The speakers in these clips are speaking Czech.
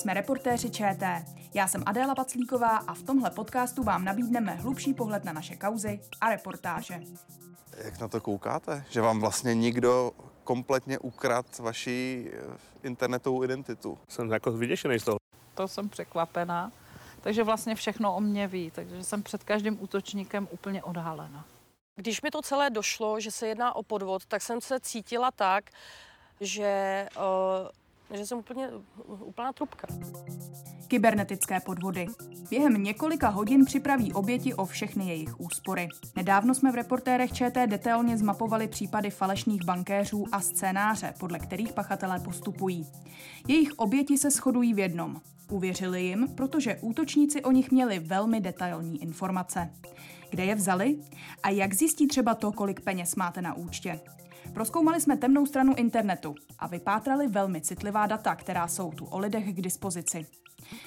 Jsme reportéři ČT. Já jsem Adéla Paclíková a v tomhle podcastu vám nabídneme hlubší pohled na naše kauzy a reportáže. Jak na to koukáte? Že vám vlastně nikdo kompletně ukrad vaši eh, internetovou identitu? Jsem jako vyděšený z toho. To jsem překvapená. Takže vlastně všechno o mě ví, takže jsem před každým útočníkem úplně odhalena. Když mi to celé došlo, že se jedná o podvod, tak jsem se cítila tak, že, uh, že jsem úplně úplná trubka. Kybernetické podvody. Během několika hodin připraví oběti o všechny jejich úspory. Nedávno jsme v reportérech ČT detailně zmapovali případy falešných bankéřů a scénáře, podle kterých pachatelé postupují. Jejich oběti se shodují v jednom. Uvěřili jim, protože útočníci o nich měli velmi detailní informace. Kde je vzali? A jak zjistí třeba to, kolik peněz máte na účtě? Proskoumali jsme temnou stranu internetu a vypátrali velmi citlivá data, která jsou tu o lidech k dispozici.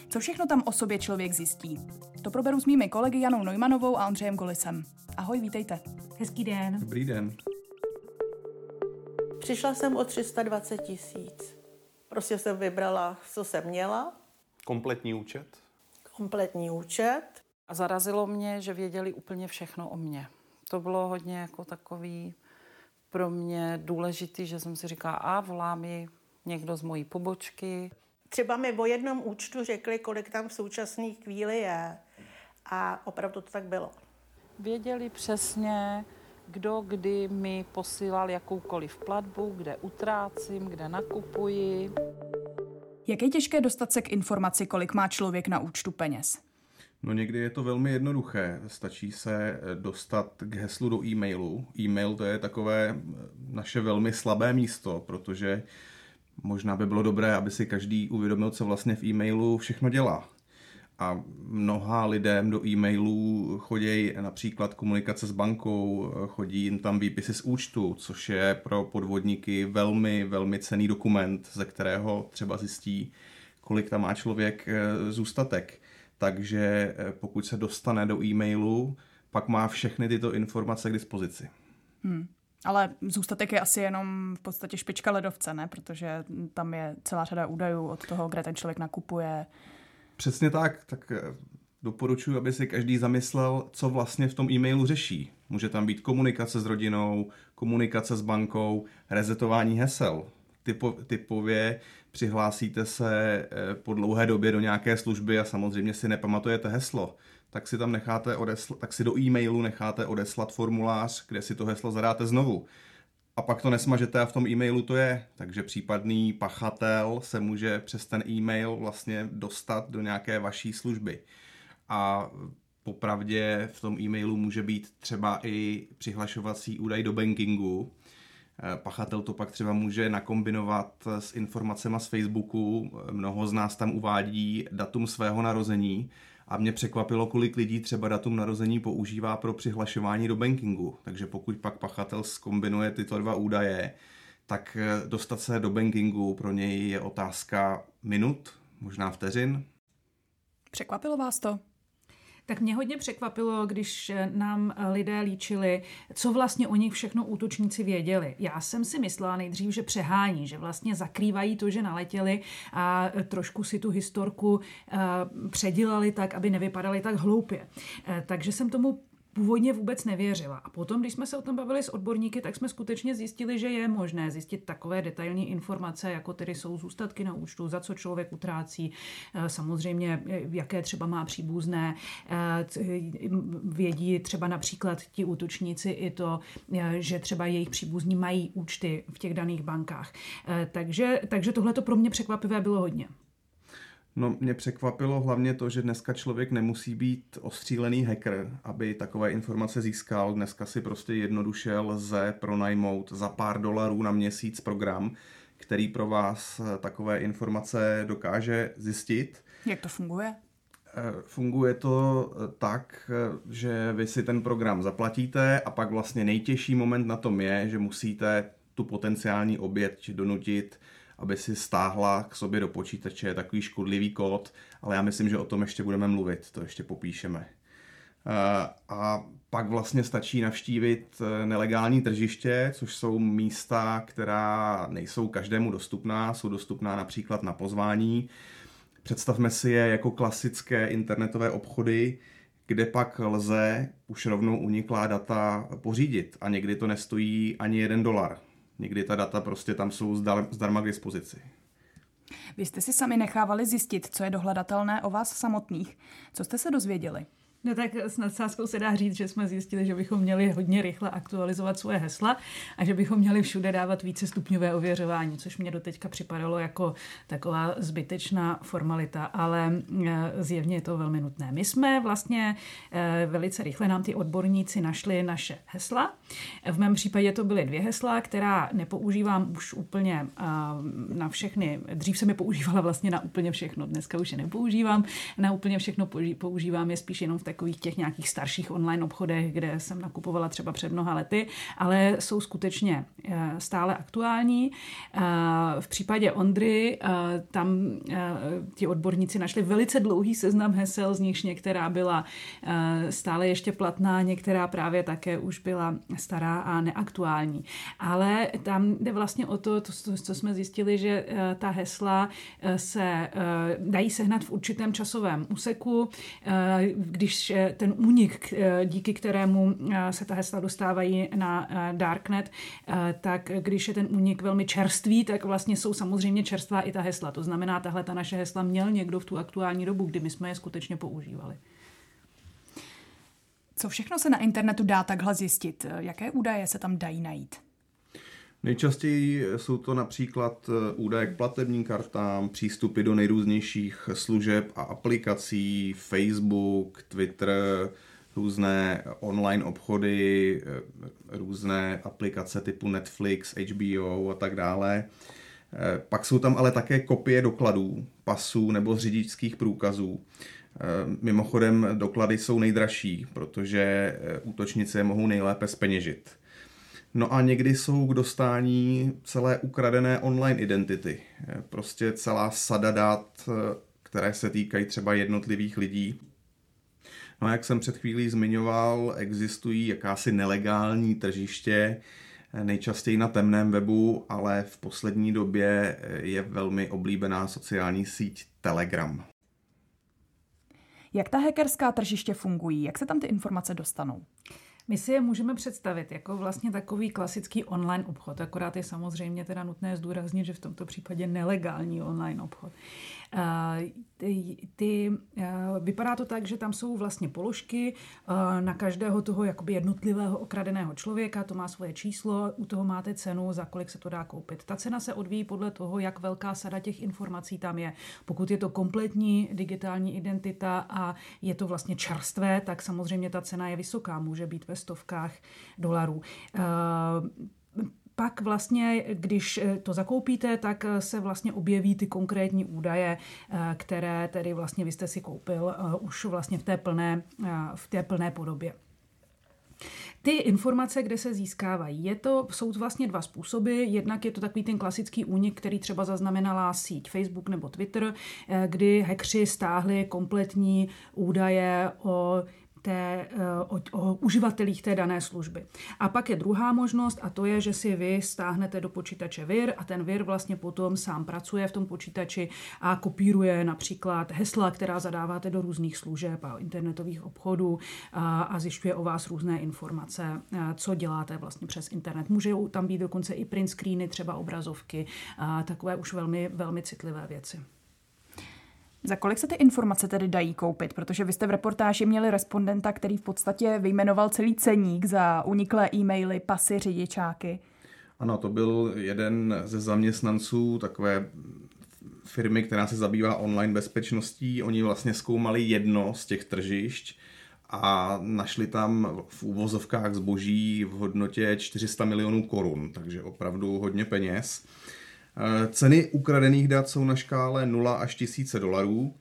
Co všechno tam o sobě člověk zjistí? To proberu s mými kolegy Janou Neumanovou a Andřejem Golisem. Ahoj, vítejte. Hezký den. Dobrý den. Přišla jsem o 320 tisíc. Prostě jsem vybrala, co jsem měla. Kompletní účet? Kompletní účet. A zarazilo mě, že věděli úplně všechno o mně. To bylo hodně jako takový pro mě důležitý, že jsem si říkala, a volá mi někdo z mojí pobočky. Třeba mi o jednom účtu řekli, kolik tam v současné chvíli je. A opravdu to tak bylo. Věděli přesně, kdo kdy mi posílal jakoukoliv platbu, kde utrácím, kde nakupuji. Jak je těžké dostat se k informaci, kolik má člověk na účtu peněz? No někdy je to velmi jednoduché. Stačí se dostat k heslu do e-mailu. E-mail to je takové naše velmi slabé místo, protože možná by bylo dobré, aby si každý uvědomil, co vlastně v e-mailu všechno dělá. A mnoha lidem do e-mailů chodí například komunikace s bankou, chodí jim tam výpisy z účtu, což je pro podvodníky velmi, velmi cený dokument, ze kterého třeba zjistí, kolik tam má člověk eh, zůstatek. Takže eh, pokud se dostane do e-mailu, pak má všechny tyto informace k dispozici. Hmm. Ale zůstatek je asi jenom v podstatě špička ledovce, ne? Protože tam je celá řada údajů od toho, kde ten člověk nakupuje. Přesně tak, tak eh, doporučuji, aby si každý zamyslel, co vlastně v tom e-mailu řeší. Může tam být komunikace s rodinou, komunikace s bankou, rezetování hesel. Typo, typově přihlásíte se eh, po dlouhé době do nějaké služby a samozřejmě si nepamatujete heslo, tak si tam necháte odeslat, tak si do e-mailu necháte odeslat formulář, kde si to heslo zadáte znovu. A pak to nesmažete a v tom e-mailu to je. Takže případný pachatel se může přes ten e-mail vlastně dostat do nějaké vaší služby. A popravdě v tom e-mailu může být třeba i přihlašovací údaj do bankingu, pachatel to pak třeba může nakombinovat s informacemi z Facebooku. Mnoho z nás tam uvádí datum svého narození a mě překvapilo, kolik lidí třeba datum narození používá pro přihlašování do bankingu. Takže pokud pak pachatel skombinuje tyto dva údaje, tak eh, dostat se do bankingu pro něj je otázka minut, možná vteřin. Překvapilo vás to? Tak mě hodně překvapilo, když nám lidé líčili, co vlastně o nich všechno útočníci věděli. Já jsem si myslela nejdřív, že přehání, že vlastně zakrývají to, že naletěli a trošku si tu historku eh, předělali tak, aby nevypadali tak hloupě. Eh, takže jsem tomu původně vůbec nevěřila. A potom, když jsme se o tom bavili s odborníky, tak jsme skutečně zjistili, že je možné zjistit takové detailní informace, jako tedy jsou zůstatky na účtu, za co člověk utrácí, eh, samozřejmě eh, jaké třeba má příbuzné, eh, vědí třeba například ti útočníci i to, že třeba jejich příbuzní mají účty v těch daných bankách. Takže, takže tohle to pro mě překvapivé bylo hodně. No, mě překvapilo hlavně to, že dneska člověk nemusí být ostřílený hacker, aby takové informace získal. Dneska si prostě jednoduše lze pronajmout za pár dolarů na měsíc program, který pro vás takové informace dokáže zjistit. Jak to funguje? Eh, funguje to tak, že vy si ten program zaplatíte a pak vlastně nejtěžší moment na tom je, že musíte tu potenciální oběť donutit aby si stáhla k sobě do počítače takový škodlivý kód, ale já myslím, že o tom ještě budeme mluvit, to ještě popíšeme. Eh, a pak vlastně stačí navštívit eh, nelegální tržiště, což jsou místa, která nejsou každému dostupná, jsou dostupná například na pozvání. Představme si je jako klasické internetové obchody, kde pak lze už rovnou uniklá data pořídit a někdy to nestojí ani jeden dolar. Někdy ta data prostě tam jsou zdarma k dispozici. Vy jste si sami nechávali zjistit, co je dohledatelné o vás samotných. Co jste se dozvěděli? No tak s nadsázkou se dá říct, že jsme zjistili, že bychom měli hodně rychle aktualizovat svoje hesla a že bychom měli všude dávat více stupňové ověřování, což mě doteďka připadalo jako taková zbytečná formalita, ale e, zjevně je to velmi nutné. My jsme vlastně e, velice rychle nám ty odborníci našli naše hesla. V mém případě to byly dvě hesla, která nepoužívám už úplně e, na všechny. Dřív jsem je používala vlastně na úplně všechno, dneska už je nepoužívám. Na úplně všechno používám je spíš jenom v takových těch nějakých starších online obchodech, kde jsem nakupovala třeba před mnoha lety, ale jsou skutečně eh, stále aktuální. Eh, v případě Ondry eh, tam ti odborníci našli velice dlouhý seznam hesel, z nichž některá byla stále ještě platná, některá právě také už byla stará a neaktuální. Ale tam jde vlastně o to, to co jsme zjistili, že ta hesla se dají sehnat v určitém časovém úseku. Když Eh, ten únik, eh, díky kterému eh, se ta hesla dostávají na Darknet, tak když je ten únik velmi čerstvý, tak vlastně jsou samozřejmě čerstvá i ta hesla. To znamená, tahle ta naše hesla měl někdo v tu aktuální dobu, kdy my jsme je skutečně používali. Co všechno se na internetu dá takhle zjistit? Jaké údaje se tam dají najít? Nejčastěji jsou to například údaje k platebním kartám, přístupy do nejrůznějších služeb a aplikací, Facebook, Twitter, různé online obchody, různé aplikace typu Netflix, HBO a tak dále. Pak jsou tam ale také kopie dokladů, pasů nebo řidičských průkazů. Mimochodem doklady jsou nejdražší, protože útočnice je mohou nejlépe speněžit. No a někdy jsou k dostání celé ukradené online identity. Prostě celá sada dat, které se týkají třeba jednotlivých lidí. No a jak jsem před chvílí zmiňoval, existují jakási nelegální tržiště, nejčastěji na temném webu, ale v poslední době je velmi oblíbená sociální síť Telegram. Jak ta hackerská tržiště fungují? Jak se tam ty informace dostanou? My si je můžeme představit jako vlastně takový klasický online obchod, akorát je samozřejmě teda nutné zdůraznit, že v tomto případě nelegální online obchod. Ty, ty, vypadá to tak, že tam jsou vlastně položky na každého toho jakoby jednotlivého okradeného člověka, to má svoje číslo, u toho máte cenu, za kolik se to dá koupit. Ta cena se odvíjí podle toho, jak velká sada těch informací tam je. Pokud je to kompletní digitální identita a je to vlastně čerstvé, tak samozřejmě ta cena je vysoká, může být ve stovkách dolarů pak vlastně, když eh, to zakoupíte, tak eh, se vlastně objeví ty konkrétní údaje, eh, které tedy vlastně vy jste si koupil už vlastně v té plné, v té plné podobě. Ty informace, kde se získávají, je to, jsou vlastně dva způsoby. Jednak je to takový ten klasický únik, který třeba zaznamenala síť Facebook nebo Twitter, kdy hackři stáhli kompletní údaje o té, eh, o, o uživatelích té dané služby. A pak je druhá možnost a to je, že si vy stáhnete do počítače vir a ten vir vlastně potom sám pracuje v tom počítači a kopíruje například hesla, která zadáváte do různých služeb a internetových obchodů a, a zjišťuje o vás různé informace, eh, co děláte vlastně přes internet. Můžou tam být dokonce i print screeny, třeba obrazovky, a takové už velmi, velmi citlivé věci. Za kolik se ty informace tedy dají koupit? Protože vy jste v reportáži měli respondenta, který v podstatě vyjmenoval celý ceník za uniklé e-maily, pasy, řidičáky. Ano, to byl jeden ze zaměstnanců takové firmy, která se zabývá online bezpečností. Oni vlastně zkoumali jedno z těch tržišť a našli tam v úvozovkách zboží v hodnotě 400 milionů korun, takže opravdu hodně peněz. Eh, ceny ukradených dat jsou na škále 0 až 1000 dolarů.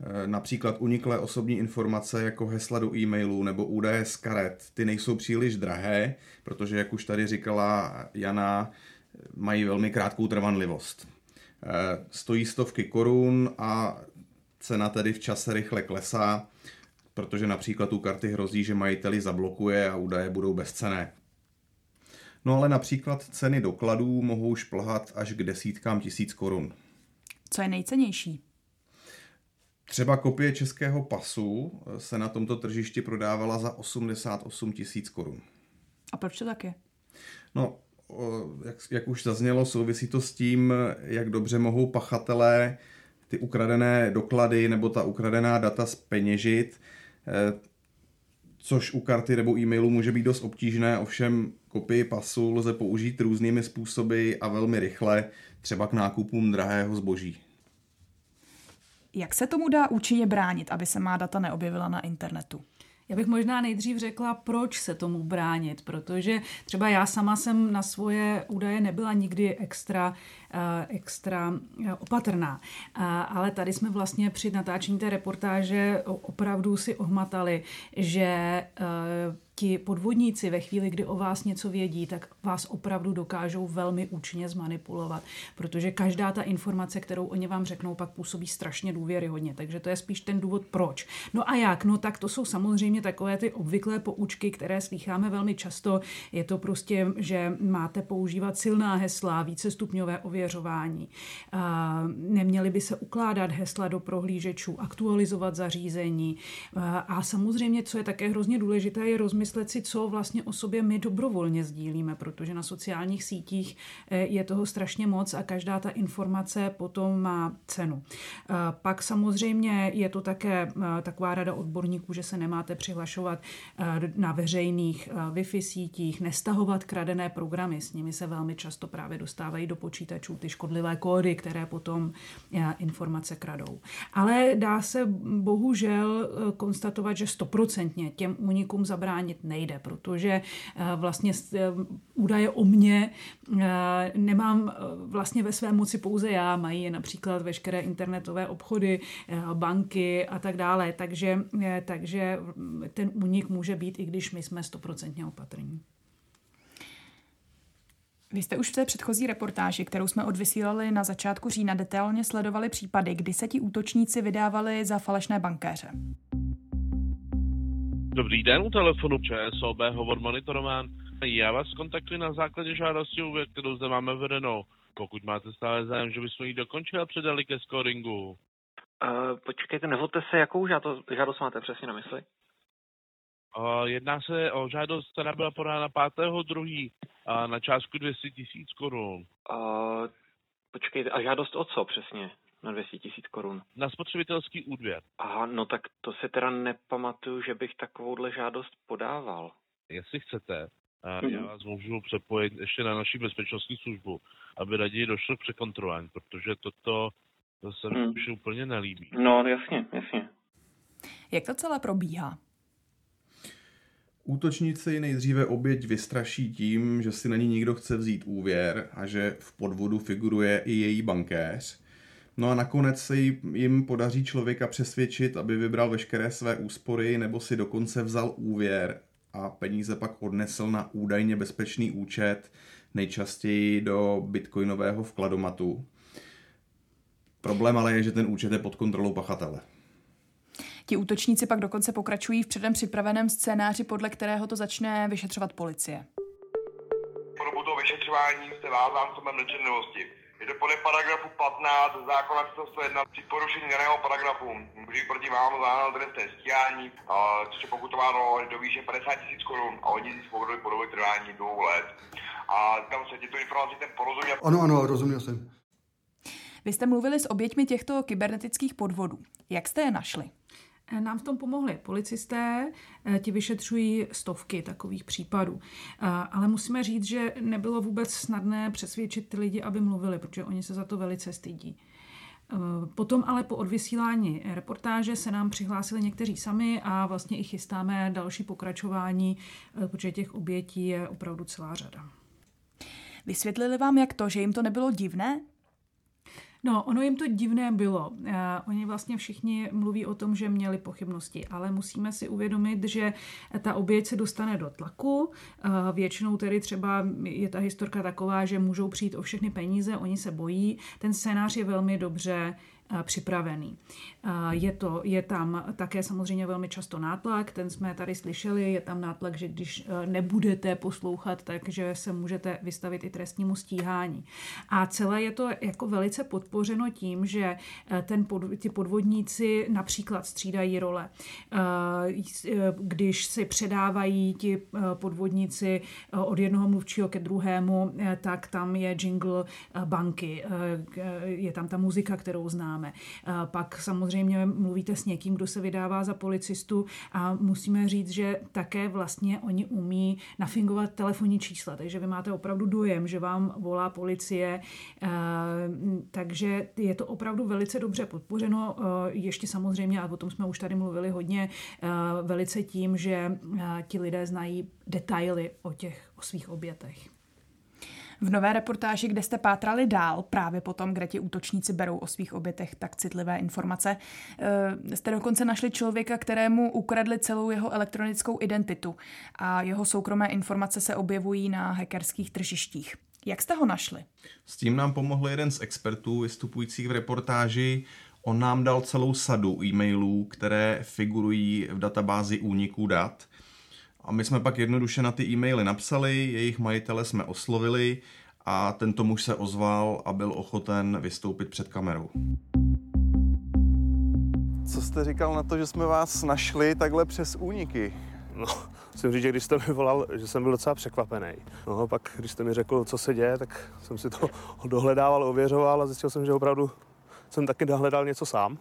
Eh, například uniklé osobní informace jako hesla do e-mailu nebo údaje z karet, ty nejsou příliš drahé, protože, jak už tady říkala Jana, mají velmi krátkou trvanlivost. Eh, stojí stovky korun a cena tedy v čase rychle klesá, protože například u karty hrozí, že majiteli zablokuje a údaje budou bezcené. No ale například ceny dokladů mohou šplhat až k desítkám tisíc korun. Co je nejcennější? Třeba kopie českého pasu se na tomto tržišti prodávala za 88 tisíc korun. A proč to tak je? No, jak, jak už zaznělo, souvisí to s tím, jak dobře mohou pachatelé ty ukradené doklady nebo ta ukradená data speněžit, eh, což u karty nebo e-mailu může být dost obtížné, ovšem kopii pasu lze použít různými způsoby a velmi rychle, třeba k nákupům drahého zboží. Jak se tomu dá účinně bránit, aby se má data neobjevila na internetu? Já bych možná nejdřív řekla, proč se tomu bránit, protože třeba já sama jsem na svoje údaje nebyla nikdy extra, eh, extra eh, opatrná. Ale tady jsme vlastně při natáčení té reportáže opravdu si ohmatali, že eh, ti podvodníci ve chvíli, kdy o vás něco vědí, tak vás opravdu dokážou velmi účinně zmanipulovat, protože každá ta informace, kterou oni vám řeknou, pak působí strašně důvěryhodně. Takže to je spíš ten důvod, proč. No a jak? No tak to jsou samozřejmě takové ty obvyklé poučky, které slycháme velmi často. Je to prostě, že máte používat silná hesla, vícestupňové ověřování. Neměli by se ukládat hesla do prohlížečů, aktualizovat zařízení. A samozřejmě, co je také hrozně důležité, je rozmyslet rozmyslet si, co vlastně o sobě my dobrovolně sdílíme, protože na sociálních sítích eh, je toho strašně moc a každá ta informace potom má cenu. Eh, pak samozřejmě je to také eh, taková rada odborníků, že se nemáte přihlašovat na veřejných Wi-Fi sítích, nestahovat kradené programy, s nimi se velmi často právě dostávají do počítačů ty škodlivé kódy, které potom informace kradou. Ale dá se bohužel konstatovat, že stoprocentně těm únikům zabránit změnit nejde, protože eh, vlastně eh, údaje o mně eh, nemám vlastně ve své moci pouze já, mají je například veškeré internetové obchody, banky a tak dále, takže, takže ten únik může být, i když my jsme stoprocentně opatrní. Vy jste už v té předchozí reportáži, kterou jsme odvysílali na začátku října, detailně sledovali případy, kdy se ti útočníci vydávali za falešné bankéře. Dobrý den, u telefonu ČSOB, hovor monitorován. Já vás kontaktuji na základě žádosti úvěr, kterou zde máme vedenou. Pokud máte stále zájem, že bychom ji dokončili a předali ke scoringu. Uh, počkejte, nezlobte se, jakou žádost, žádost máte přesně na mysli? Uh, jedná se o žádost, která byla podána 5.2. Uh, na částku 200 tisíc korun. Uh, počkejte, a žádost o co přesně? Na 200 tisíc korun. Na spotřebitelský úvěr. Aha, no tak to se teda nepamatuju, že bych takovouhle žádost podával. Jestli chcete, mm-hmm. já vás můžu přepojit ještě na naší bezpečnostní službu, aby raději došlo k překontrolování, protože toto to se mi mm. už úplně nelíbí. No, jasně, jasně. Jak to celé probíhá? Útočníci nejdříve oběť vystraší tím, že si na ní někdo chce vzít úvěr a že v podvodu figuruje i její bankéř. No a nakonec se jim podaří člověka přesvědčit, aby vybral veškeré své úspory nebo si dokonce vzal úvěr a peníze pak odnesl na údajně bezpečný účet, nejčastěji do bitcoinového vkladomatu. Problém ale je, že ten účet je pod kontrolou pachatele. Ti útočníci pak dokonce pokračují v předem připraveném scénáři, podle kterého to začne vyšetřovat policie. Po dobu toho vyšetřování jste vázán co mlčenlivosti je to podle paragrafu 15 zákona 101 při porušení daného paragrafu může být proti vám zahájeno trestné stíhání, což je pokutováno do výše 50 tisíc korun a oni si svobodili po dobu trvání dvou let. A tam se těto informací ten porozuměl. Ano, ano, rozuměl jsem. Vy jste mluvili s oběťmi těchto kybernetických podvodů. Jak jste je našli? Eh, nám v tom pomohli policisté, eh, ti vyšetřují stovky takových případů. Eh, ale musíme říct, že nebylo vůbec snadné přesvědčit ty lidi, aby mluvili, protože oni se za to velice stydí. Potom ale po odvysílání reportáže se nám přihlásili někteří sami a vlastně i chystáme další pokračování, protože těch obětí je opravdu celá řada. Vysvětlili vám, jak to, že jim to nebylo divné? No, ono jim to divné bylo. Uh, oni vlastně všichni mluví o tom, že měli pochybnosti, ale musíme si uvědomit, že ta oběť se dostane do tlaku. Uh, většinou tedy třeba je ta historka taková, že můžou přijít o všechny peníze, oni se bojí. Ten scénář je velmi dobře připravený. Je, to, je tam také samozřejmě velmi často nátlak, ten jsme tady slyšeli, je tam nátlak, že když nebudete poslouchat, takže se můžete vystavit i trestnímu stíhání. A celé je to jako velice podpořeno tím, že ten pod, ty podvodníci například střídají role. Když si předávají ti podvodníci od jednoho mluvčího ke druhému, tak tam je jingle banky, je tam ta muzika, kterou známe. Pak samozřejmě mluvíte s někým, kdo se vydává za policistu a musíme říct, že také vlastně oni umí nafingovat telefonní čísla, takže vy máte opravdu dojem, že vám volá policie, takže je to opravdu velice dobře podpořeno, ještě samozřejmě, a o tom jsme už tady mluvili hodně, velice tím, že ti lidé znají detaily o těch o svých obětech. V nové reportáži, kde jste pátrali dál, právě potom, kde ti útočníci berou o svých obětech tak citlivé informace, eh, jste dokonce našli člověka, kterému ukradli celou jeho elektronickou identitu a jeho soukromé informace se objevují na hackerských tržištích. Jak jste ho našli? S tím nám pomohl jeden z expertů vystupujících v reportáži. On nám dal celou sadu e-mailů, které figurují v databázi úniků dat – a my jsme pak jednoduše na ty e-maily napsali, jejich majitele jsme oslovili a tento muž se ozval a byl ochoten vystoupit před kamerou. Co jste říkal na to, že jsme vás našli takhle přes úniky? No, musím říct, že když jste mi volal, že jsem byl docela překvapený. No, pak když jste mi řekl, co se děje, tak jsem si to dohledával, ověřoval a zjistil jsem, že opravdu jsem taky dohledal něco sám.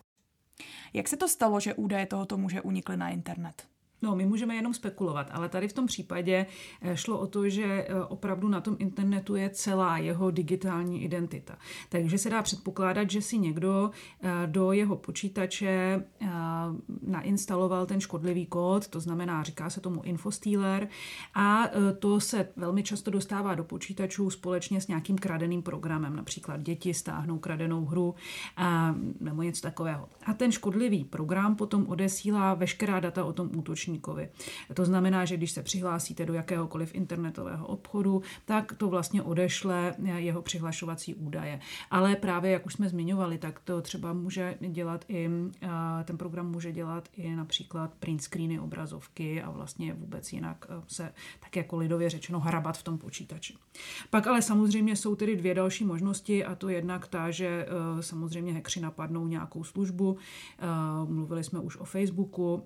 Jak se to stalo, že údaje tohoto muže unikly na internet? No, my můžeme jenom spekulovat, ale tady v tom případě eh, šlo o to, že eh, opravdu na tom internetu je celá jeho digitální identita. Takže se dá předpokládat, že si někdo eh, do jeho počítače nainstaloval ten škodlivý kód, to znamená, říká se tomu infostealer, a to se velmi často dostává do počítačů společně s nějakým kradeným programem. Například děti stáhnou kradenou hru nebo něco takového. A ten škodlivý program potom odesílá veškerá data o tom útočníku zákazníkovi. To znamená, že když se přihlásíte do jakéhokoliv internetového obchodu, tak to vlastně odešle jeho přihlašovací údaje. Ale právě, jak už jsme zmiňovali, tak to třeba může dělat i, ten program může dělat i například print screeny obrazovky a vlastně vůbec jinak se tak jako lidově řečeno hrabat v tom počítači. Pak ale samozřejmě jsou tedy dvě další možnosti a to jednak ta, že samozřejmě hekři napadnou nějakou službu. Mluvili jsme už o Facebooku,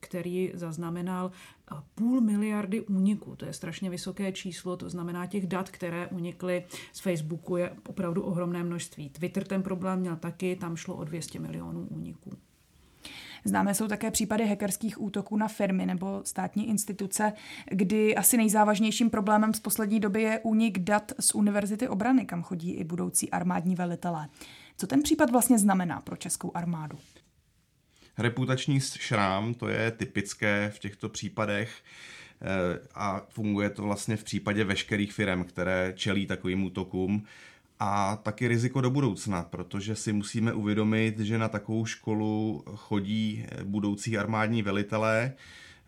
který zaznamenal eh, půl miliardy úniků. To je strašně vysoké číslo, to znamená těch dat, které unikly z Facebooku je opravdu ohromné množství. Twitter ten problém měl taky, tam šlo o 200 milionů úniků. Známe jsou také případy hackerských útoků na firmy nebo státní instituce, kdy asi nejzávažnějším problémem z poslední doby je únik dat z Univerzity obrany, kam chodí i budoucí armádní velitelé. Co ten případ vlastně znamená pro českou armádu? Reputační šrám, to je typické v těchto případech eh, a funguje to vlastně v případě veškerých firm, které čelí takovým útokům. A taky riziko do budoucna, protože si musíme uvědomit, že na takovou školu chodí budoucí armádní velitelé,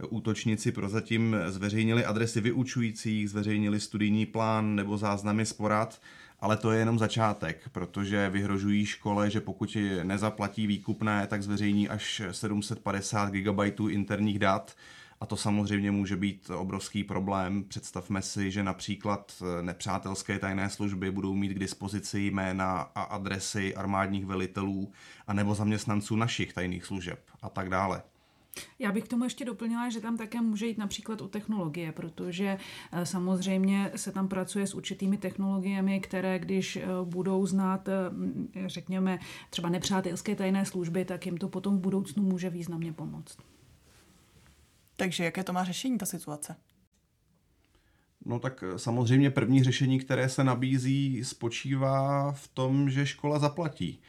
Útočníci prozatím zveřejnili adresy vyučujících, zveřejnili studijní plán nebo záznamy z porad ale to je jenom začátek, protože vyhrožují škole, že pokud nezaplatí výkupné, tak zveřejní až 750 GB interních dat, a to samozřejmě může být obrovský problém. Představme si, že například nepřátelské tajné služby budou mít k dispozici jména a adresy armádních velitelů a nebo zaměstnanců našich tajných služeb a tak dále. Já bych k tomu ještě doplnila, že tam také může jít například o technologie, protože eh, samozřejmě se tam pracuje s určitými technologiemi, které když eh, budou znát, eh, řekněme, třeba nepřátelské tajné služby, tak jim to potom v budoucnu může významně pomoct. Takže jaké to má řešení, ta situace? No tak samozřejmě první řešení, které se nabízí, spočívá v tom, že škola zaplatí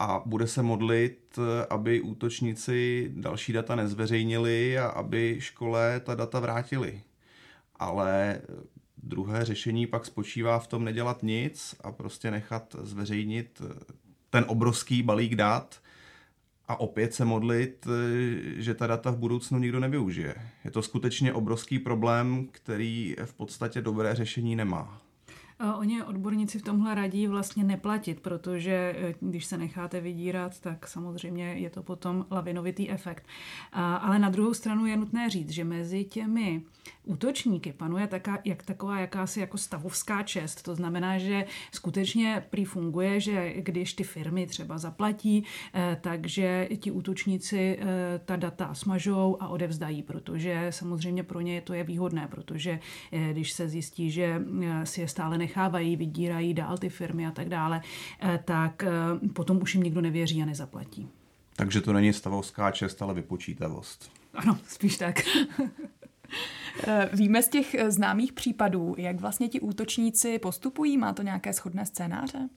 a bude se modlit, aby útočníci další data nezveřejnili a aby škole ta data vrátili. Ale druhé řešení pak spočívá v tom nedělat nic a prostě nechat zveřejnit ten obrovský balík dat a opět se modlit, že ta data v budoucnu nikdo nevyužije. Je to skutečně obrovský problém, který v podstatě dobré řešení nemá. Oni odborníci v tomhle radí vlastně neplatit, protože když se necháte vydírat, tak samozřejmě je to potom lavinovitý efekt. Ale na druhou stranu je nutné říct, že mezi těmi útočníky panuje taká, jak taková jakási jako stavovská čest. To znamená, že skutečně prý funguje, že když ty firmy třeba zaplatí, eh, takže ti útočníci eh, ta data smažou a odevzdají, protože samozřejmě pro ně to je výhodné, protože eh, když se zjistí, že si je stále nechávají, vydírají dál ty firmy a tak dále, tak potom už jim nikdo nevěří a nezaplatí. Takže to není stavovská čest, ale vypočítavost. Ano, spíš tak. Eh, víme z těch eh, známých případů, jak vlastně ti útočníci postupují? Má to nějaké shodné scénáře?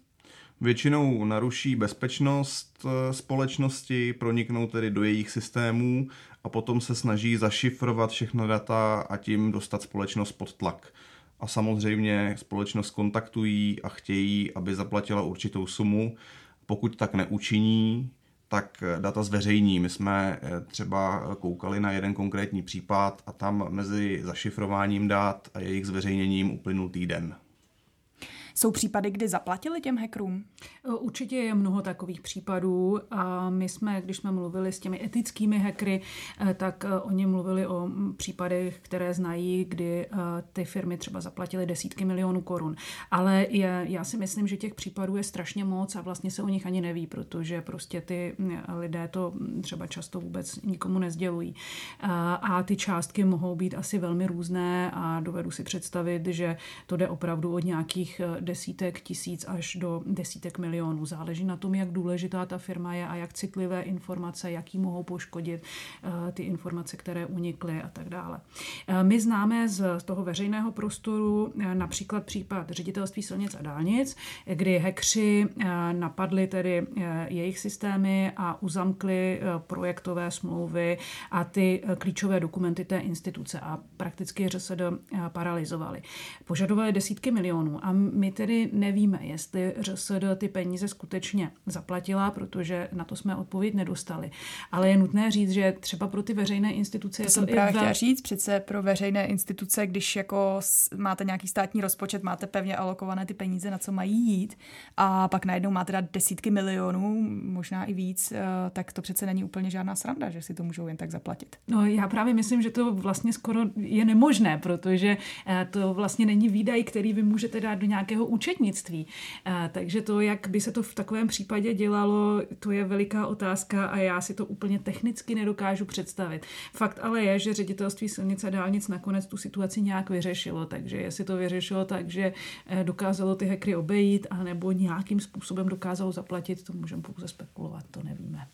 Většinou naruší bezpečnost eh, společnosti, proniknou tedy do jejich systémů a potom se snaží zašifrovat všechna data a tím dostat společnost pod tlak. A samozřejmě společnost kontaktují a chtějí, aby zaplatila určitou sumu. Pokud tak neučiní, tak data zveřejní. My jsme eh, třeba koukali na jeden konkrétní případ a tam mezi zašifrováním dat a jejich zveřejněním uplynul týden. Jsou případy, kdy zaplatili těm hackerům? Určitě je mnoho takových případů a my jsme, když jsme mluvili s těmi etickými hackery, eh, tak eh, oni mluvili o případech, které znají, kdy eh, ty firmy třeba zaplatily desítky milionů korun. Ale je, já si myslím, že těch případů je strašně moc a vlastně se o nich ani neví, protože prostě ty lidé to třeba často vůbec nikomu nezdělují. A ty částky mohou být asi velmi různé a dovedu si představit, že to jde opravdu od nějakých desítek tisíc až do desítek milionů. Záleží na tom, jak důležitá ta firma je a jak citlivé informace, jaký mohou poškodit eh, ty informace, které unikly a tak dále. Eh, my známe z toho veřejného prostoru eh, například případ ředitelství silnic a dálnic, kdy hekři napadli tedy jejich systémy a uzamkli projektové smlouvy a ty klíčové dokumenty té instituce a prakticky ŘSD paralizovali. Požadovali desítky milionů a my tedy nevíme, jestli ŘSD ty peníze skutečně zaplatila, protože na to jsme odpověď nedostali. Ale je nutné říct, že třeba pro ty veřejné instituce... To jsem právě chtěla říct, přece pro veřejné instituce, když jako máte nějaký státní rozpočet, máte pevně alokované ty peníze, na co mají jít, a pak najednou máte dát desítky milionů, možná i víc, eh, tak to přece není úplně žádná sranda, že si to můžou jen tak zaplatit. No já právě myslím, že to vlastně skoro je nemožné, protože eh, to vlastně není výdaj, který vy můžete dát do nějakého nějakého účetnictví. Takže to, jak by se to v takovém případě dělalo, to je veliká otázka a já si to úplně technicky nedokážu představit. Fakt ale je, že ředitelství silnice a dálnic nakonec tu situaci nějak vyřešilo, takže jestli to vyřešilo tak, že eh, dokázalo ty hekry obejít, anebo nějakým způsobem dokázalo zaplatit, to můžeme pouze spekulovat, to nevíme.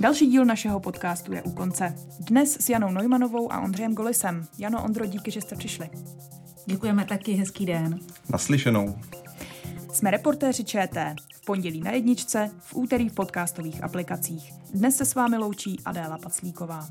Další díl našeho podcastu je u konce. Dnes s Janou Neumanovou a Ondřejem Golisem. Jano, Ondro, díky, že jste přišli. Děkujeme taky, hezký den. Naslyšenou. Jsme reportéři ČT. V pondělí na jedničce, v úterý v podcastových aplikacích. Dnes se s vámi loučí Adéla Paclíková.